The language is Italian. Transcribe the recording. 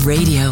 Radio,